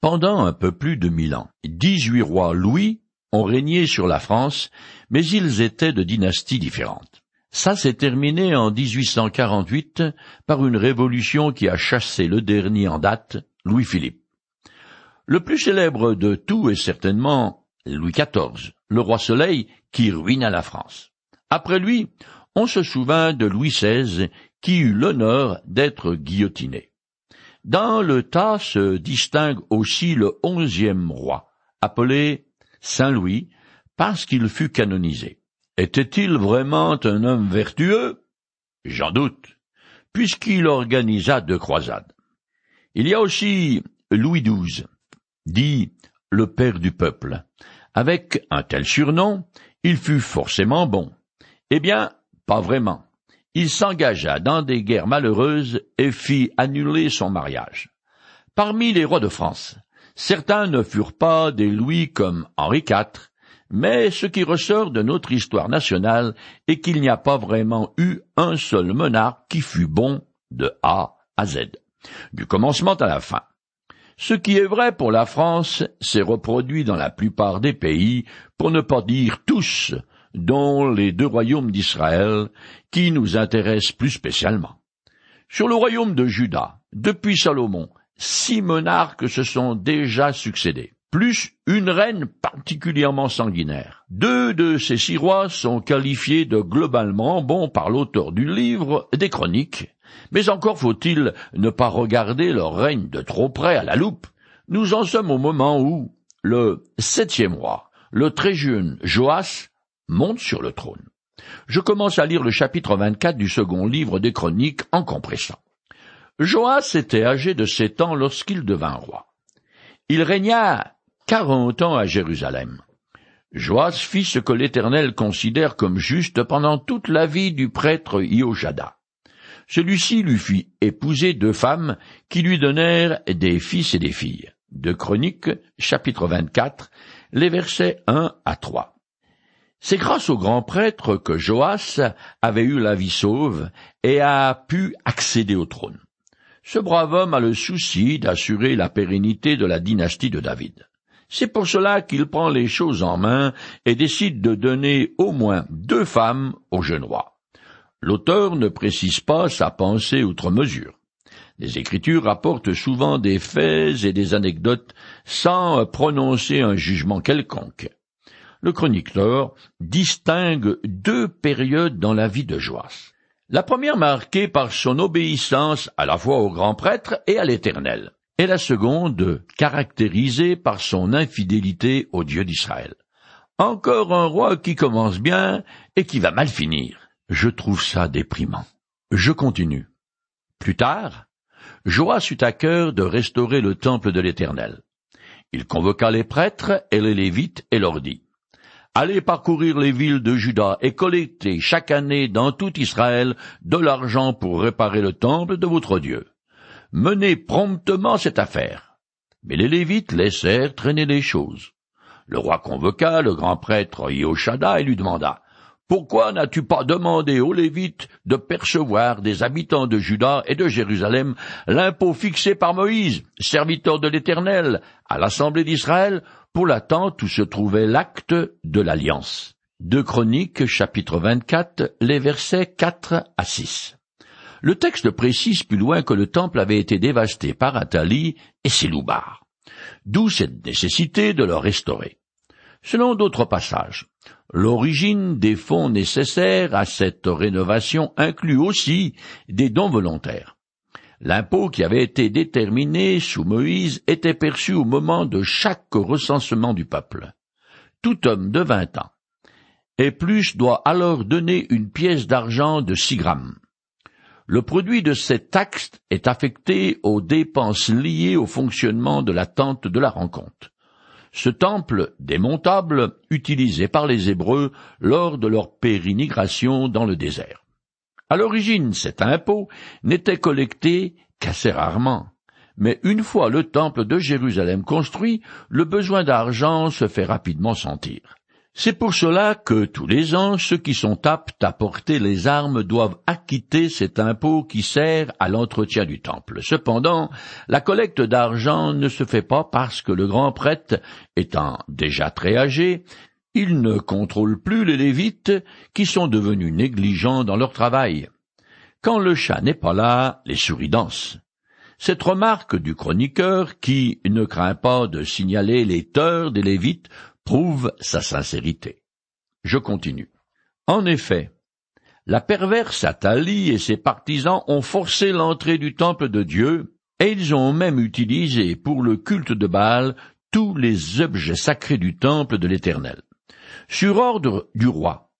Pendant un peu plus de mille ans, dix-huit rois Louis ont régné sur la France, mais ils étaient de dynasties différentes. Ça s'est terminé en 1848 par une révolution qui a chassé le dernier en date, Louis-Philippe. Le plus célèbre de tous est certainement Louis XIV, le roi Soleil qui ruina la France. Après lui, on se souvint de Louis XVI qui eut l'honneur d'être guillotiné. Dans le tas se distingue aussi le onzième roi, appelé Saint Louis, parce qu'il fut canonisé. Était-il vraiment un homme vertueux? J'en doute, puisqu'il organisa deux croisades. Il y a aussi Louis XII, dit le père du peuple. Avec un tel surnom, il fut forcément bon. Eh bien, pas vraiment. Il s'engagea dans des guerres malheureuses et fit annuler son mariage. Parmi les rois de France, certains ne furent pas des Louis comme Henri IV, mais ce qui ressort de notre histoire nationale est qu'il n'y a pas vraiment eu un seul monarque qui fut bon de A à Z, du commencement à la fin. Ce qui est vrai pour la France s'est reproduit dans la plupart des pays, pour ne pas dire tous, dont les deux royaumes d'Israël, qui nous intéressent plus spécialement. Sur le royaume de Juda, depuis Salomon, six monarques se sont déjà succédés, plus une reine particulièrement sanguinaire. Deux de ces six rois sont qualifiés de globalement bons par l'auteur du livre des chroniques, mais encore faut-il ne pas regarder leur règne de trop près à la loupe. Nous en sommes au moment où le septième roi, le très jeune Joas, monte sur le trône. Je commence à lire le chapitre 24 du second livre des Chroniques en compressant. Joas était âgé de sept ans lorsqu'il devint roi. Il régna quarante ans à Jérusalem. Joas fit ce que l'Éternel considère comme juste pendant toute la vie du prêtre Iojada. Celui-ci lui fit épouser deux femmes qui lui donnèrent des fils et des filles. De Chroniques, chapitre 24, les versets 1 à 3. C'est grâce au grand prêtre que Joas avait eu la vie sauve et a pu accéder au trône. Ce brave homme a le souci d'assurer la pérennité de la dynastie de David. C'est pour cela qu'il prend les choses en main et décide de donner au moins deux femmes au jeune roi. L'auteur ne précise pas sa pensée outre mesure. Les Écritures rapportent souvent des faits et des anecdotes sans prononcer un jugement quelconque le chroniqueur distingue deux périodes dans la vie de Joas. La première marquée par son obéissance à la fois au grand prêtre et à l'Éternel, et la seconde caractérisée par son infidélité au Dieu d'Israël. Encore un roi qui commence bien et qui va mal finir. Je trouve ça déprimant. Je continue. Plus tard, Joas eut à cœur de restaurer le temple de l'Éternel. Il convoqua les prêtres et les Lévites et leur dit Allez parcourir les villes de Juda et collectez chaque année dans tout Israël de l'argent pour réparer le temple de votre Dieu. Menez promptement cette affaire. Mais les Lévites laissèrent traîner les choses. Le roi convoqua le grand prêtre Yoshada et lui demanda Pourquoi n'as-tu pas demandé aux Lévites de percevoir des habitants de Juda et de Jérusalem l'impôt fixé par Moïse, serviteur de l'Éternel, à l'Assemblée d'Israël, pour la tente où se trouvait l'acte de l'alliance? Deux Chroniques, chapitre 24, les versets 4 à 6. Le texte précise plus loin que le temple avait été dévasté par Athalie et ses loupards. D'où cette nécessité de le restaurer. Selon d'autres passages, l'origine des fonds nécessaires à cette rénovation inclut aussi des dons volontaires. L'impôt qui avait été déterminé sous Moïse était perçu au moment de chaque recensement du peuple. Tout homme de vingt ans et plus doit alors donner une pièce d'argent de six grammes. Le produit de cette taxe est affecté aux dépenses liées au fonctionnement de la tente de la rencontre. Ce temple démontable utilisé par les Hébreux lors de leur pérénigration dans le désert. À l'origine, cet impôt n'était collecté qu'assez rarement. Mais une fois le temple de Jérusalem construit, le besoin d'argent se fait rapidement sentir. C'est pour cela que tous les ans, ceux qui sont aptes à porter les armes doivent acquitter cet impôt qui sert à l'entretien du temple. Cependant, la collecte d'argent ne se fait pas parce que le grand prêtre, étant déjà très âgé, il ne contrôle plus les Lévites qui sont devenus négligents dans leur travail. Quand le chat n'est pas là, les souris dansent. Cette remarque du chroniqueur, qui ne craint pas de signaler les torts des Lévites, prouve sa sincérité. Je continue. En effet, la perverse Athalie et ses partisans ont forcé l'entrée du temple de Dieu, et ils ont même utilisé pour le culte de Baal tous les objets sacrés du temple de l'Éternel. Sur ordre du roi,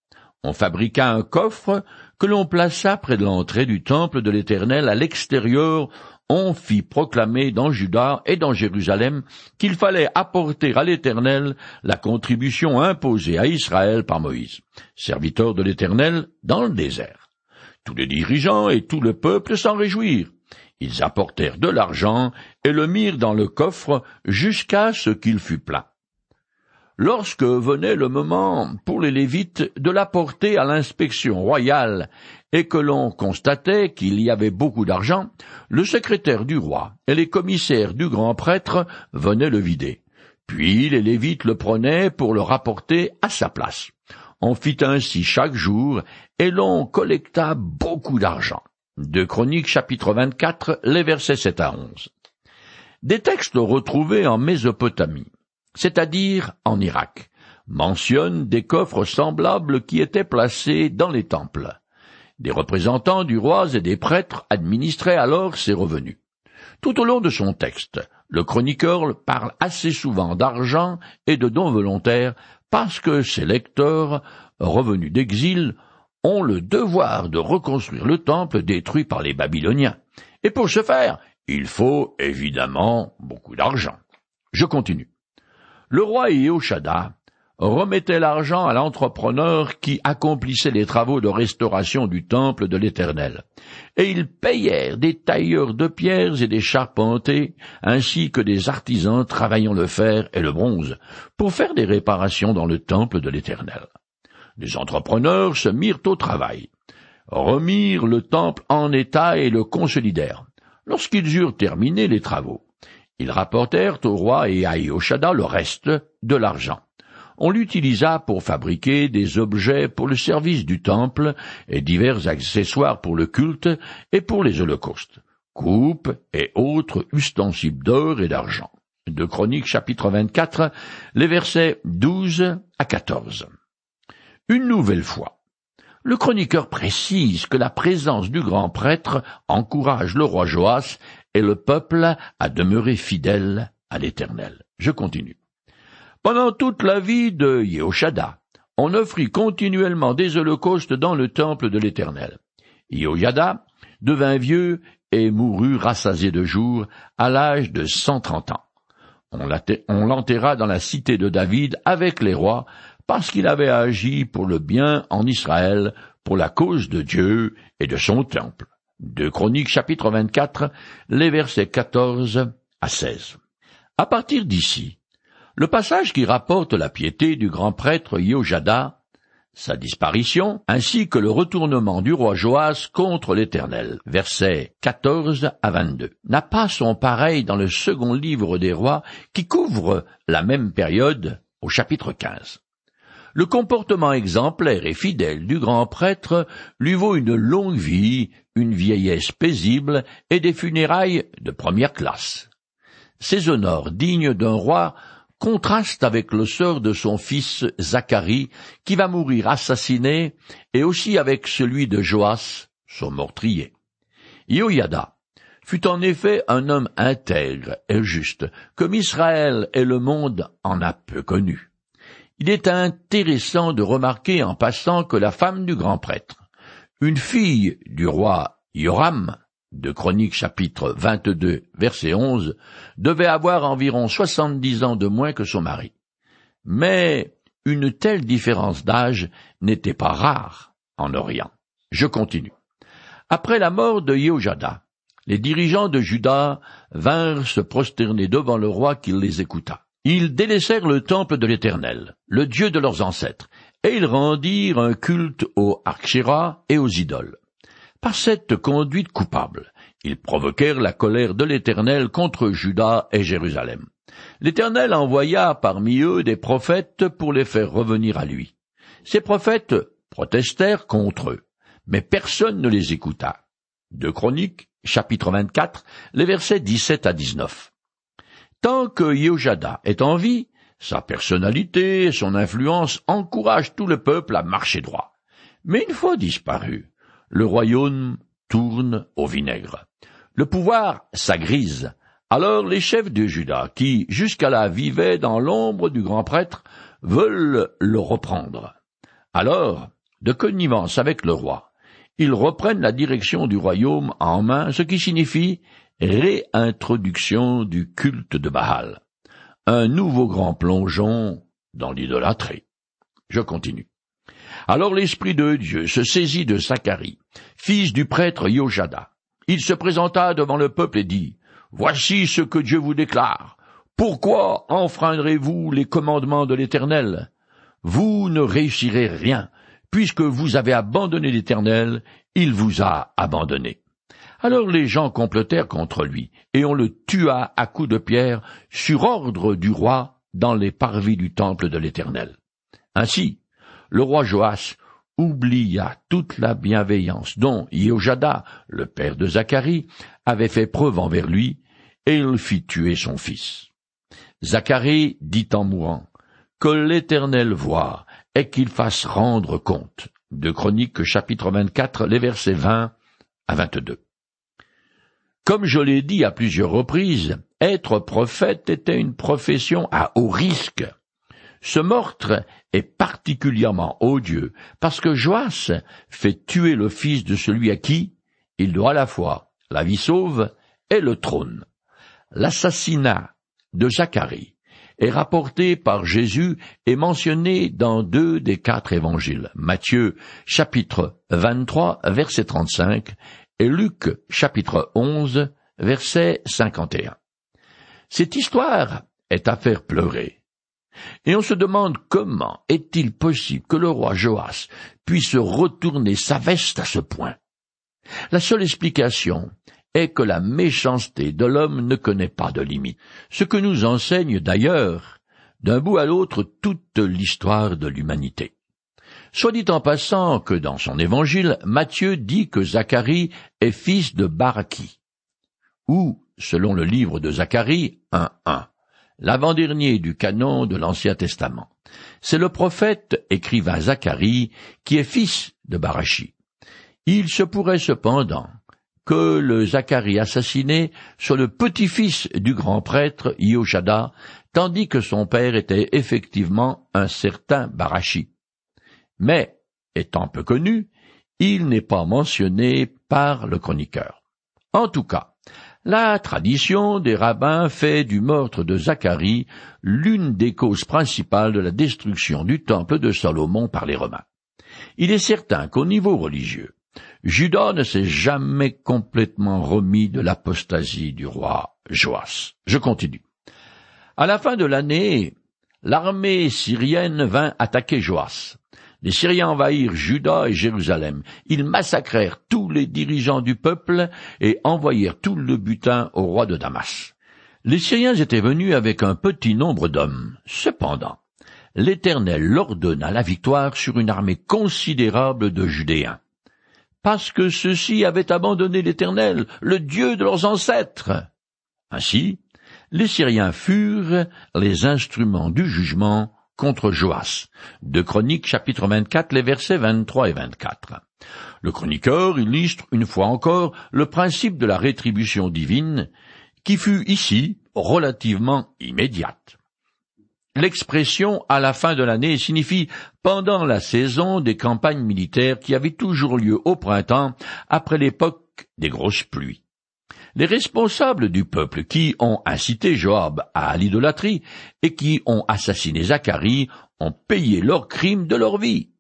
on fabriqua un coffre que l'on plaça près de l'entrée du temple de l'Éternel à l'extérieur on fit proclamer dans Juda et dans Jérusalem qu'il fallait apporter à l'Éternel la contribution imposée à Israël par Moïse, serviteur de l'Éternel dans le désert. Tous les dirigeants et tout le peuple s'en réjouirent. Ils apportèrent de l'argent et le mirent dans le coffre jusqu'à ce qu'il fût plein. Lorsque venait le moment pour les Lévites de l'apporter à l'inspection royale et que l'on constatait qu'il y avait beaucoup d'argent, le secrétaire du roi et les commissaires du grand prêtre venaient le vider. Puis les Lévites le prenaient pour le rapporter à sa place. On fit ainsi chaque jour, et l'on collecta beaucoup d'argent. De Chroniques chapitre 24, les versets 7 à 11. Des textes retrouvés en Mésopotamie c'est-à-dire en Irak, mentionne des coffres semblables qui étaient placés dans les temples. Des représentants du roi et des prêtres administraient alors ces revenus. Tout au long de son texte, le chroniqueur parle assez souvent d'argent et de dons volontaires parce que ses lecteurs, revenus d'exil, ont le devoir de reconstruire le temple détruit par les Babyloniens. Et pour ce faire, il faut évidemment beaucoup d'argent. Je continue le roi Yehoshada remettait l'argent à l'entrepreneur qui accomplissait les travaux de restauration du temple de l'Éternel, et ils payèrent des tailleurs de pierres et des charpentiers, ainsi que des artisans travaillant le fer et le bronze, pour faire des réparations dans le temple de l'Éternel. Les entrepreneurs se mirent au travail, remirent le temple en état et le consolidèrent. Lorsqu'ils eurent terminé les travaux, ils rapportèrent au roi et à Ioshada le reste de l'argent. On l'utilisa pour fabriquer des objets pour le service du temple et divers accessoires pour le culte et pour les holocaustes, coupes et autres ustensiles d'or et d'argent. De Chroniques chapitre 24, les versets 12 à 14. Une nouvelle fois, le chroniqueur précise que la présence du grand prêtre encourage le roi Joas et le peuple a demeuré fidèle à l'Éternel. Je continue. Pendant toute la vie de Yehoshada, on offrit continuellement des holocaustes dans le temple de l'Éternel. Yehoshada devint vieux et mourut rassasié de jours à l'âge de cent trente ans. On l'enterra dans la cité de David avec les rois parce qu'il avait agi pour le bien en Israël, pour la cause de Dieu et de son temple. De Chroniques chapitre 24, les versets 14 à 16. À partir d'ici, le passage qui rapporte la piété du grand prêtre Yojada, sa disparition, ainsi que le retournement du roi Joas contre l'Éternel, versets 14 à 22, n'a pas son pareil dans le second livre des rois qui couvre la même période au chapitre 15. Le comportement exemplaire et fidèle du grand prêtre lui vaut une longue vie, une vieillesse paisible et des funérailles de première classe. Ces honneurs dignes d'un roi contrastent avec le sort de son fils Zacharie, qui va mourir assassiné, et aussi avec celui de Joas, son meurtrier. Yoyada fut en effet un homme intègre et juste, comme Israël et le monde en a peu connu. Il est intéressant de remarquer en passant que la femme du grand prêtre, une fille du roi Yoram, de Chroniques chapitre 22 verset 11, devait avoir environ soixante-dix ans de moins que son mari. Mais une telle différence d'âge n'était pas rare en Orient. Je continue. Après la mort de les dirigeants de Juda vinrent se prosterner devant le roi qui les écouta. Ils délaissèrent le temple de l'Éternel, le Dieu de leurs ancêtres, et ils rendirent un culte aux Archéra et aux idoles. Par cette conduite coupable, ils provoquèrent la colère de l'Éternel contre Juda et Jérusalem. L'Éternel envoya parmi eux des prophètes pour les faire revenir à lui. Ces prophètes protestèrent contre eux, mais personne ne les écouta. De Chroniques, chapitre 24, les versets 17 à 19. Tant que Yojada est en vie, sa personnalité et son influence encouragent tout le peuple à marcher droit. Mais une fois disparu, le royaume tourne au vinaigre. Le pouvoir s'agrise. Alors les chefs de Juda, qui jusqu'à vivaient dans l'ombre du grand prêtre, veulent le reprendre. Alors, de connivence avec le roi, ils reprennent la direction du royaume en main, ce qui signifie réintroduction du culte de Baal. Un nouveau grand plongeon dans l'idolâtrie. Je continue. Alors l'Esprit de Dieu se saisit de Zacharie, fils du prêtre Yojada. Il se présenta devant le peuple et dit, Voici ce que Dieu vous déclare. Pourquoi enfreindrez-vous les commandements de l'Éternel? Vous ne réussirez rien, puisque vous avez abandonné l'Éternel, il vous a abandonné. Alors les gens complotèrent contre lui, et on le tua à coups de pierre sur ordre du roi dans les parvis du temple de l'Éternel. Ainsi, le roi Joas oublia toute la bienveillance dont Iojada, le père de Zacharie, avait fait preuve envers lui, et il fit tuer son fils. Zacharie dit en mourant, Que l'Éternel voie, et qu'il fasse rendre compte. De chapitre 24, les versets 20 à 22. Comme je l'ai dit à plusieurs reprises, être prophète était une profession à haut risque. Ce meurtre est particulièrement odieux parce que Joas fait tuer le fils de celui à qui il doit à la fois la vie sauve et le trône. L'assassinat de Zacharie est rapporté par Jésus et mentionné dans deux des quatre évangiles, Matthieu chapitre 23 verset 35 et Luc chapitre 11 verset 51. Cette histoire est à faire pleurer. Et on se demande comment est-il possible que le roi Joas puisse retourner sa veste à ce point. La seule explication est que la méchanceté de l'homme ne connaît pas de limite, ce que nous enseigne d'ailleurs d'un bout à l'autre toute l'histoire de l'humanité. Soit dit en passant que dans son évangile, Matthieu dit que Zacharie est fils de Baraki, ou, selon le livre de Zacharie, un un, l'avant-dernier du canon de l'Ancien Testament. C'est le prophète écrivain Zacharie qui est fils de Barachi. Il se pourrait cependant que le Zacharie assassiné soit le petit-fils du grand prêtre Yoshada, tandis que son père était effectivement un certain Barachi. Mais, étant peu connu, il n'est pas mentionné par le chroniqueur. En tout cas, la tradition des rabbins fait du meurtre de Zacharie l'une des causes principales de la destruction du temple de Salomon par les Romains. Il est certain qu'au niveau religieux, Judas ne s'est jamais complètement remis de l'apostasie du roi Joas. Je continue. À la fin de l'année, l'armée syrienne vint attaquer Joas. Les Syriens envahirent Juda et Jérusalem. Ils massacrèrent tous les dirigeants du peuple et envoyèrent tout le butin au roi de Damas. Les Syriens étaient venus avec un petit nombre d'hommes. Cependant, l'Éternel leur donna la victoire sur une armée considérable de Judéens parce que ceux-ci avaient abandonné l'Éternel, le Dieu de leurs ancêtres. Ainsi, les Syriens furent les instruments du jugement contre Joas. Chroniques chapitre 24, les versets 23 et 24. Le chroniqueur illustre une fois encore le principe de la rétribution divine, qui fut ici relativement immédiate. L'expression à la fin de l'année signifie pendant la saison des campagnes militaires qui avaient toujours lieu au printemps après l'époque des grosses pluies. Les responsables du peuple qui ont incité Joab à l'idolâtrie et qui ont assassiné Zacharie ont payé leurs crimes de leur vie.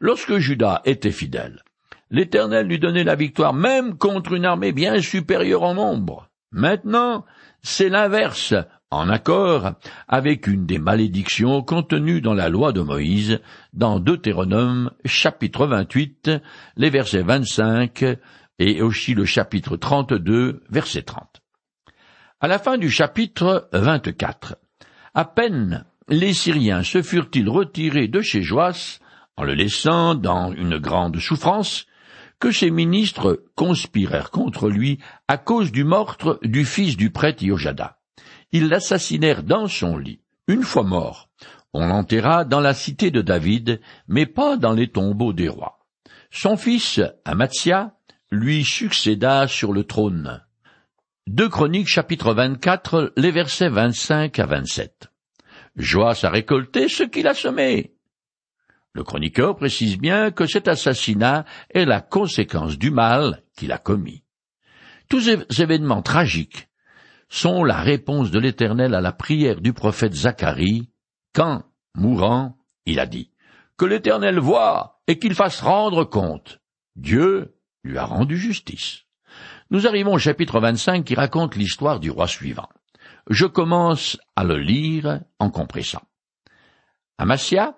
Lorsque Judas était fidèle, l'Éternel lui donnait la victoire même contre une armée bien supérieure en nombre. Maintenant, c'est l'inverse, en accord avec une des malédictions contenues dans la loi de Moïse, dans Deutéronome chapitre 28, les versets 25 et aussi le chapitre 32, verset 30. À la fin du chapitre 24, à peine les Syriens se furent-ils retirés de chez Joas, en le laissant dans une grande souffrance, que ses ministres conspirèrent contre lui à cause du meurtre du fils du prêtre Iojada. Ils l'assassinèrent dans son lit. Une fois mort, on l'enterra dans la cité de David, mais pas dans les tombeaux des rois. Son fils, lui succéda sur le trône. Deux Chroniques chapitre 24, les versets 25 à 27. Joas a récolté ce qu'il a semé. Le chroniqueur précise bien que cet assassinat est la conséquence du mal qu'il a commis. Tous ces événements tragiques sont la réponse de l'Éternel à la prière du prophète Zacharie, quand, mourant, il a dit Que l'Éternel voie et qu'il fasse rendre compte. Dieu lui a rendu justice. Nous arrivons au chapitre 25 qui raconte l'histoire du roi suivant. Je commence à le lire en compressant. Amasia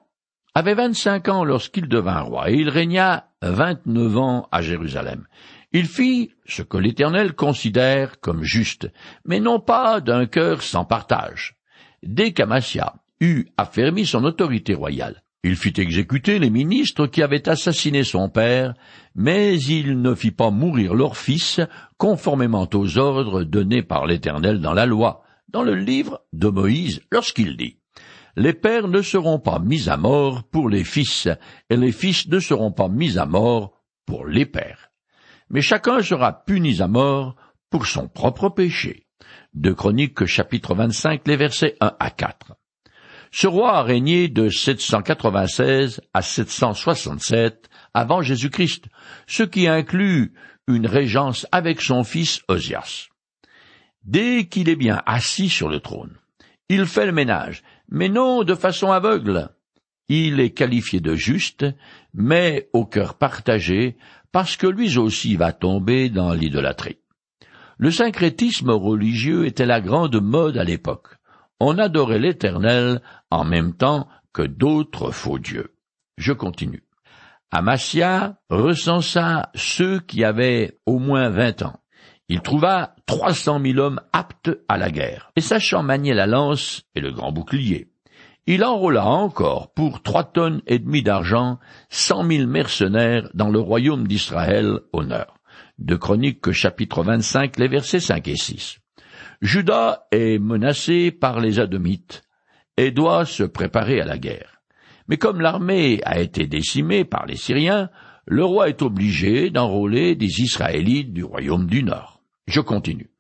avait vingt-cinq ans lorsqu'il devint roi, et il régna vingt-neuf ans à Jérusalem. Il fit ce que l'Éternel considère comme juste, mais non pas d'un cœur sans partage. Dès qu'Amasia eut affermi son autorité royale, il fit exécuter les ministres qui avaient assassiné son père, mais il ne fit pas mourir leur fils conformément aux ordres donnés par l'Éternel dans la loi, dans le livre de Moïse, lorsqu'il dit Les pères ne seront pas mis à mort pour les fils, et les fils ne seront pas mis à mort pour les pères. Mais chacun sera puni à mort pour son propre péché. De Chroniques chapitre 25, les versets 1 à 4. Ce roi a régné de 796 à 767 avant Jésus-Christ, ce qui inclut une régence avec son fils Osias. Dès qu'il est bien assis sur le trône, il fait le ménage, mais non de façon aveugle. Il est qualifié de juste, mais au cœur partagé, parce que lui aussi va tomber dans l'idolâtrie. Le syncrétisme religieux était la grande mode à l'époque on adorait l'Éternel en même temps que d'autres faux dieux. Je continue. Amasia recensa ceux qui avaient au moins vingt ans. Il trouva trois cent mille hommes aptes à la guerre, et sachant manier la lance et le grand bouclier. Il enrôla encore pour trois tonnes et demie d'argent cent mille mercenaires dans le royaume d'Israël au nord. De Chroniques chapitre 25, les versets 5 et 6. Judas est menacé par les Adomites et doit se préparer à la guerre. Mais comme l'armée a été décimée par les Syriens, le roi est obligé d'enrôler des Israélites du royaume du Nord. Je continue.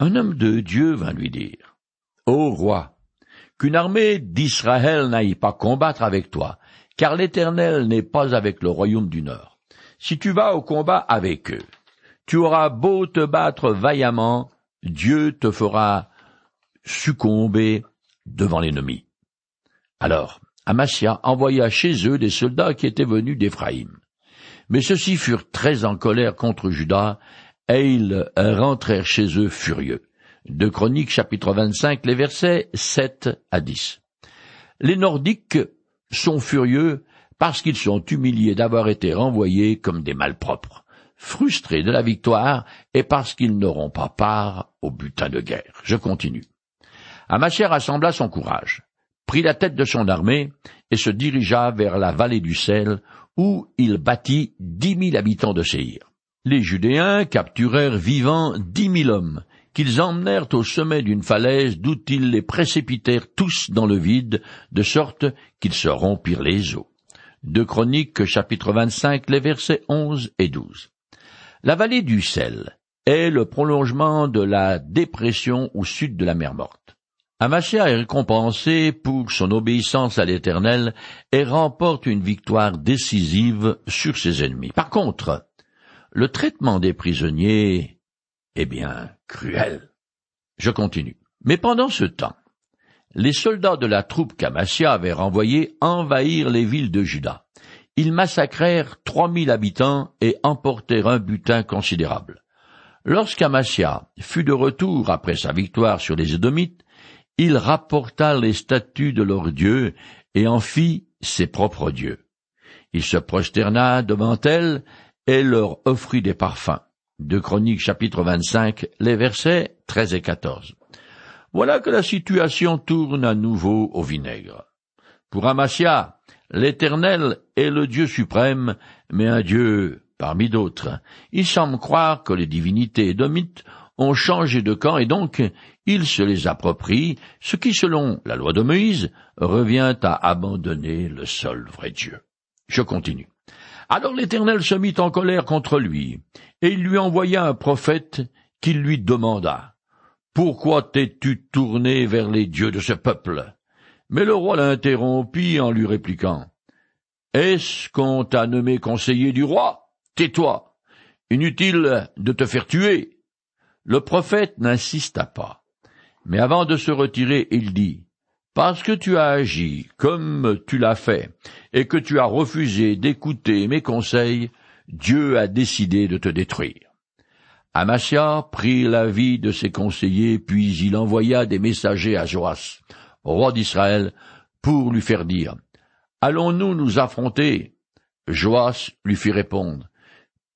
Un homme de Dieu vint lui dire, Ô roi, qu'une armée d'Israël n'aille pas combattre avec toi, car l'Éternel n'est pas avec le royaume du Nord. Si tu vas au combat avec eux, tu auras beau te battre vaillamment, Dieu te fera succomber devant l'ennemi. Alors, Amasia envoya chez eux des soldats qui étaient venus d'Éphraïm. Mais ceux-ci furent très en colère contre Judas, et ils rentrèrent chez eux furieux. De Chroniques chapitre 25, les versets 7 à 10. Les Nordiques sont furieux parce qu'ils sont humiliés d'avoir été renvoyés comme des malpropres frustrés de la victoire et parce qu'ils n'auront pas part au butin de guerre. Je continue. Amasia rassembla son courage, prit la tête de son armée et se dirigea vers la vallée du sel où il bâtit dix mille habitants de Séhir. Les Judéens capturèrent vivants dix mille hommes, qu'ils emmenèrent au sommet d'une falaise d'où ils les précipitèrent tous dans le vide, de sorte qu'ils se rompirent les os. Chroniques chapitre 25 les versets 11 et 12. La vallée du sel est le prolongement de la dépression au sud de la mer Morte. Amasia est récompensé pour son obéissance à l'Éternel et remporte une victoire décisive sur ses ennemis. Par contre, le traitement des prisonniers est bien cruel. Je continue. Mais pendant ce temps, les soldats de la troupe qu'Amasia avait renvoyée envahirent les villes de Juda ils massacrèrent trois mille habitants et emportèrent un butin considérable. Lorsqu'Amasia fut de retour après sa victoire sur les Édomites, il rapporta les statues de leurs dieux et en fit ses propres dieux. Il se prosterna devant elles et leur offrit des parfums. De Chroniques chapitre 25, les versets 13 et 14. Voilà que la situation tourne à nouveau au vinaigre. Pour Amasia, l'Éternel est le Dieu suprême, mais un Dieu parmi d'autres. Il semble croire que les divinités édomites ont changé de camp et donc il se les approprie, ce qui, selon la loi de Moïse, revient à abandonner le seul vrai Dieu. Je continue. Alors l'Éternel se mit en colère contre lui, et il lui envoya un prophète qui lui demanda Pourquoi t'es-tu tourné vers les dieux de ce peuple? Mais le roi l'interrompit en lui répliquant Est-ce qu'on t'a nommé conseiller du roi? Tais-toi. Inutile de te faire tuer. Le prophète n'insista pas. Mais avant de se retirer, il dit, Parce que tu as agi comme tu l'as fait, et que tu as refusé d'écouter mes conseils, Dieu a décidé de te détruire. Amasia prit l'avis de ses conseillers, puis il envoya des messagers à Joas, roi d'Israël, pour lui faire dire, Allons-nous nous affronter? Joas lui fit répondre,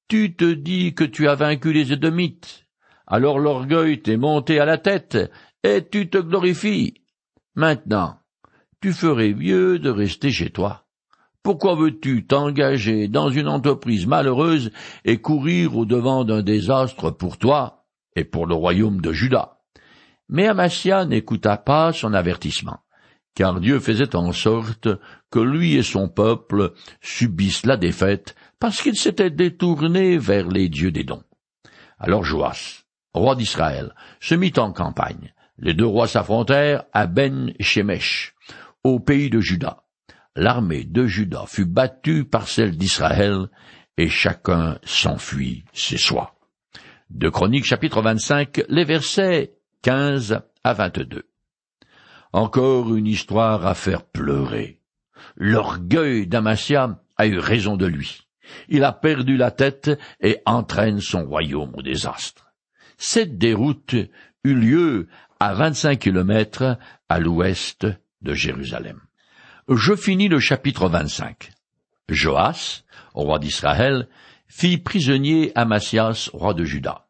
tu te dis que tu as vaincu les Édomites. Alors l'orgueil t'est monté à la tête, et tu te glorifies. Maintenant, tu ferais mieux de rester chez toi. Pourquoi veux-tu t'engager dans une entreprise malheureuse et courir au devant d'un désastre pour toi et pour le royaume de Juda? Mais Amasia n'écouta pas son avertissement, car Dieu faisait en sorte que lui et son peuple subissent la défaite parce qu'il s'était détourné vers les dieux des dons. Alors Joas, roi d'Israël, se mit en campagne. Les deux rois s'affrontèrent à Ben Shemesh, au pays de Juda. L'armée de Juda fut battue par celle d'Israël, et chacun s'enfuit chez soi. De Chroniques chapitre 25, les versets 15 à 22. Encore une histoire à faire pleurer. L'orgueil d'Amasia a eu raison de lui il a perdu la tête et entraîne son royaume au désastre. Cette déroute eut lieu à vingt-cinq kilomètres à l'ouest de Jérusalem. Je finis le chapitre 25. Joas, roi d'Israël, fit prisonnier Amasias, roi de Juda.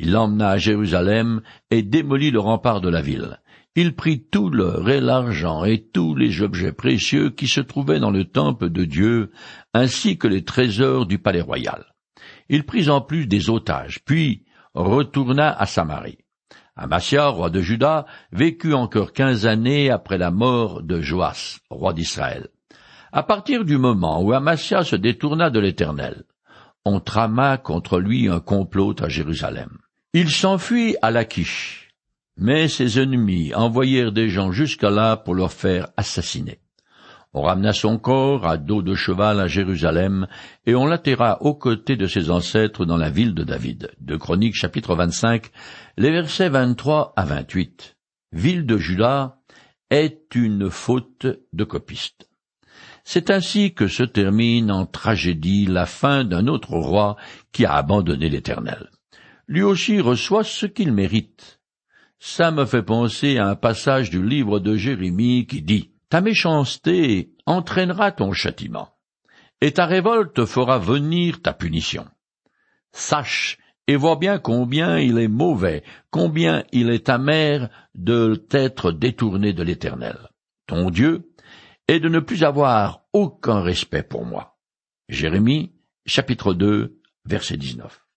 Il l'emmena à Jérusalem et démolit le rempart de la ville il prit tout l'or et l'argent et tous les objets précieux qui se trouvaient dans le temple de Dieu, ainsi que les trésors du palais royal. Il prit en plus des otages, puis retourna à Samarie. Amasia, roi de Juda, vécut encore quinze années après la mort de Joas, roi d'Israël. À partir du moment où Amasia se détourna de l'Éternel, on trama contre lui un complot à Jérusalem. Il s'enfuit à Lachish, mais ses ennemis envoyèrent des gens jusqu'à là pour leur faire assassiner. On ramena son corps à dos de cheval à Jérusalem, et on l'atterra aux côtés de ses ancêtres dans la ville de David. De Chroniques chapitre 25, les versets 23 à 28. Ville de Juda est une faute de copiste. C'est ainsi que se termine en tragédie la fin d'un autre roi qui a abandonné l'Éternel. Lui aussi reçoit ce qu'il mérite ça me fait penser à un passage du livre de Jérémie qui dit Ta méchanceté entraînera ton châtiment, et ta révolte fera venir ta punition. Sache et vois bien combien il est mauvais, combien il est amer de t'être détourné de l'Éternel, ton Dieu, et de ne plus avoir aucun respect pour moi. Jérémie, chapitre 2, verset 19.